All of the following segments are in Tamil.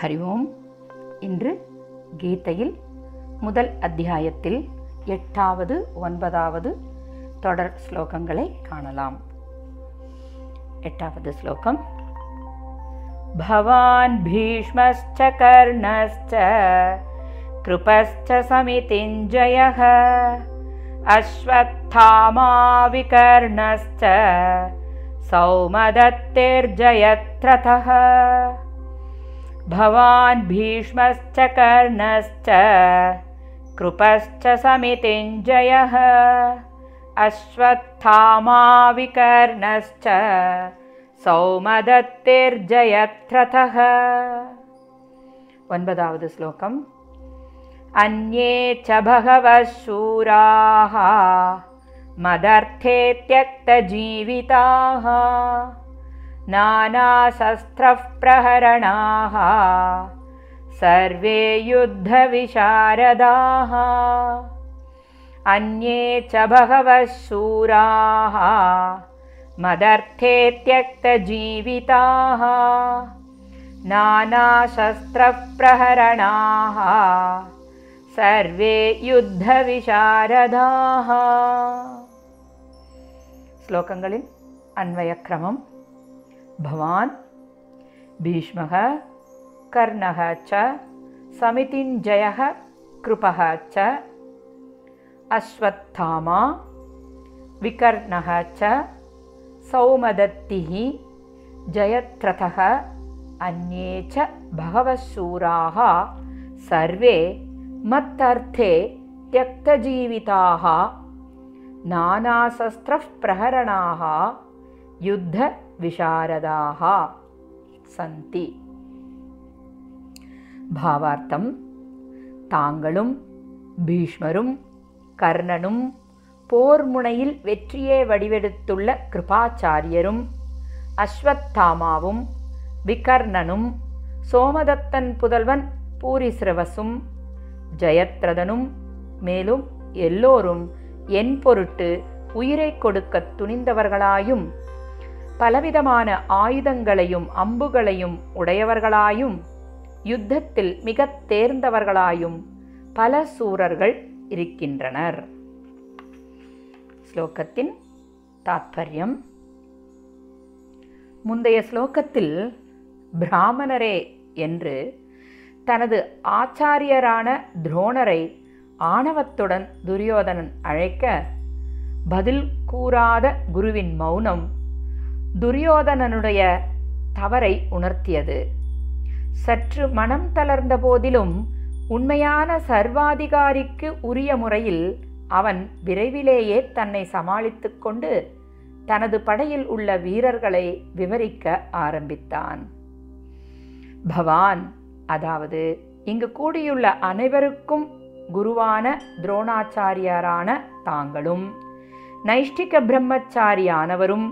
ஹரி ஓம் இன்று கீதையில் முதல் அத்தியாயத்தில் எட்டாவது ஒன்பதாவது தொடர் ஸ்லோகங்களை காணலாம் எட்டாவது ஸ்லோகம் भवान् भीष्मश्च कर्णश्च कृपश्च समितिञ्जयः अश्वत्थामा विकर्णश्च सौमदत्तिर्जयत्रथः भवान् भीष्मश्च कर्णश्च कृपश्च समितिञ्जयः अश्वत्थामाविकर्णश्च सौमदत्तिर्जयत्रथः। ओन्पदावद् श्लोकम् अन्ये च भगवः शूराः मदर्थे त्यक्तजीविताः नानाशस्त्रः प्रहरणाः सर्वे युद्धविशारदाः अन्ये च बहवः शूराः मदर्थे त्यक्तजीविताः नानाशस्त्रप्रहरणाः सर्वे युद्धविशारदाः। श्लोकङ्गलिन् अन्वयक्रमम् भवान् भीष्मः कर्णः च समितिञ्जयः कृपः च अश्वत्थामा विकर्णः च सौमदत्तिः जयत्रथः अन्ये च बहवः शूराः सर्वे मत्तर्थे त्यक्तजीविताः नानाशस्त्रः प्रहरणाः युद्धविशारदाः सन्ति भावार्थं தாங்களும் பீஷ்மரும் கர்ணனும் போர் முனையில் வெற்றியே வடிவெடுத்துள்ள கிருபாச்சாரியரும் அஸ்வத்தாமாவும் விகர்ணனும் சோமதத்தன் புதல்வன் பூரிசிரவசும் ஜெயத்ரதனும் மேலும் எல்லோரும் என் பொருட்டு உயிரை கொடுக்க துணிந்தவர்களாயும் பலவிதமான ஆயுதங்களையும் அம்புகளையும் உடையவர்களாயும் யுத்தத்தில் மிகத் தேர்ந்தவர்களாயும் பல சூரர்கள் இருக்கின்றனர். ஸ்லோகத்தின் தாத்பரியம். முந்தைய ஸ்லோகத்தில் பிராமணரே என்று தனது ஆச்சாரியரான துரோணரை ஆணவத்துடன் துரியோதனன் அழைக்க பதில் கூறாத குருவின் மௌனம் துரியோதனனுடைய தவறை உணர்த்தியது. சற்று மனம் தளர்ந்த போதிலும் உண்மையான சர்வாதிகாரிக்கு உரிய முறையில் அவன் விரைவிலேயே தன்னை சமாளித்து கொண்டு தனது படையில் உள்ள வீரர்களை விவரிக்க ஆரம்பித்தான். பவான் அதாவது இங்கு கூடியுள்ள அனைவருக்கும் குருவான துரோணாச்சாரியாரான தாங்களும் நைஷ்டிக பிரம்மச்சாரியானவரும்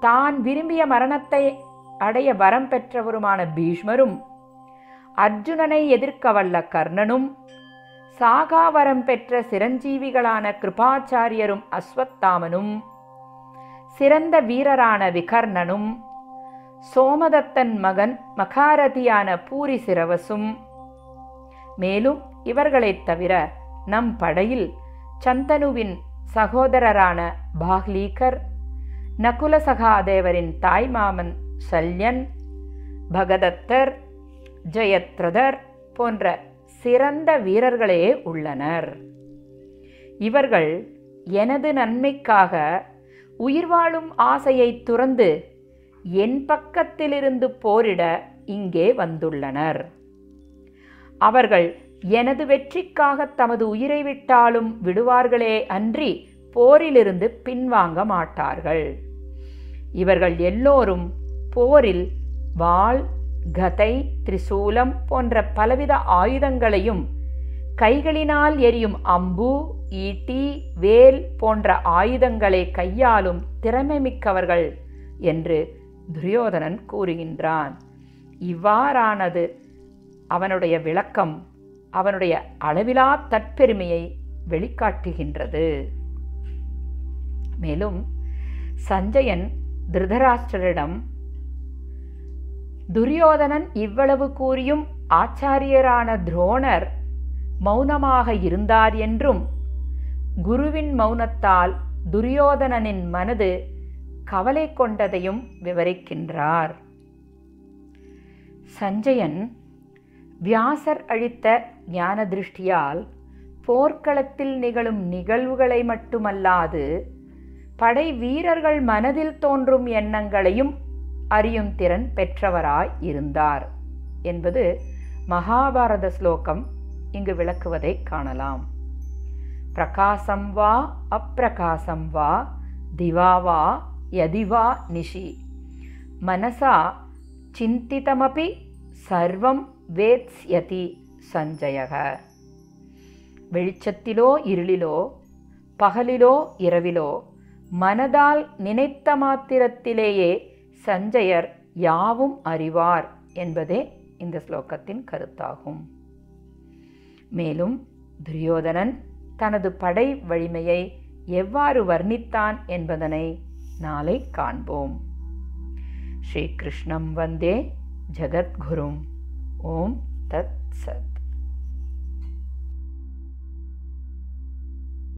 தான் விரும்பிய மரணத்தை அடைய வரம் பெற்றவருமான பீஷ்மரும் அர்ஜுனனை எதிர்க்க வல்ல கர்ணனும் சாகாவரம் பெற்ற சிரஞ்சீவிகளான கிருபாச்சாரியரும் அஸ்வத்தாமனும் சிறந்த வீரரான விகர்ணனும் சோமதத்தன் மகன் மகாரதியான பூரி சிரவசும். மேலும் இவர்களைத் தவிர நம் படையில் சந்தனுவின் சகோதரரான பாக்லீகர் நகுல சகாதேவரின் தாய்மாமன் சல்யன் பகதத்தர் ஜெயத்ரதர் போன்ற சிறந்த வீரர்களே உள்ளனர். இவர்கள் எனது நன்மைக்காக உயிர் வாழும் ஆசையை துறந்து என் பக்கத்திலிருந்து போரிட இங்கே வந்துள்ளனர். அவர்கள் எனது வெற்றிக்காக தமது உயிரை விட்டாலும் விடுவார்களே அன்றி போரிலிருந்து பின்வாங்க மாட்டார்கள். இவர்கள் எல்லோரும் போரில் வாள் கதை திரிசூலம் போன்ற பலவித ஆயுதங்களையும் கைகளினால் எரியும் அம்பு ஈட்டி வேல் போன்ற ஆயுதங்களை கையாளும் திறமை மிக்கவர்கள் என்று துரியோதனன் கூறுகின்றான். இவ்வாறானது அவனுடைய விளக்கம் அவனுடைய அளவிலா தற்பெருமையை வெளிக்காட்டுகின்றது. மேலும் சஞ்சயன் திருதராஷ்டிரரிடம் துரியோதனன் இவ்வளவு கூறியும் ஆச்சாரியரான துரோணர் மௌனமாக இருந்தார் என்றும் குருவின் மௌனத்தால் துரியோதனனின் மனது கவலை கொண்டதையும் விவரிக்கின்றார். சஞ்சயன் வியாசர் அளித்த ஞான திருஷ்டியால் போர்க்களத்தில் நிகழும் நிகழ்வுகளை மட்டுமல்லாது படை வீரர்கள் மனதில் தோன்றும் எண்ணங்களையும் அறியும் திறன் பெற்றவராய் இருந்தார். என்பது மகாபாரத ஸ்லோகம் இங்கு விளக்குவதை காணலாம். பிரகாசம் வா அப்பிரகாசம் வா திவாவா யதிவா நிஷி. மனசா சிந்திதமபி சர்வம் வேத்ஸ்யதி சஞ்சயக. வெளிச்சத்திலோ இருளிலோ பகலிலோ இரவிலோ மனதால் நினைத்த மாத்திரத்திலேயே சஞ்சயர் யாவும் அறிவார் என்பதே இந்த ஸ்லோகத்தின் கருத்தாகும். மேலும் துரியோதனன் தனது படை வலிமையை எவ்வாறு வர்ணித்தான் என்பதனை நாளை காண்போம். ஸ்ரீகிருஷ்ணம் வந்தே ஜகத்குரும். ஓம் தத் சத்.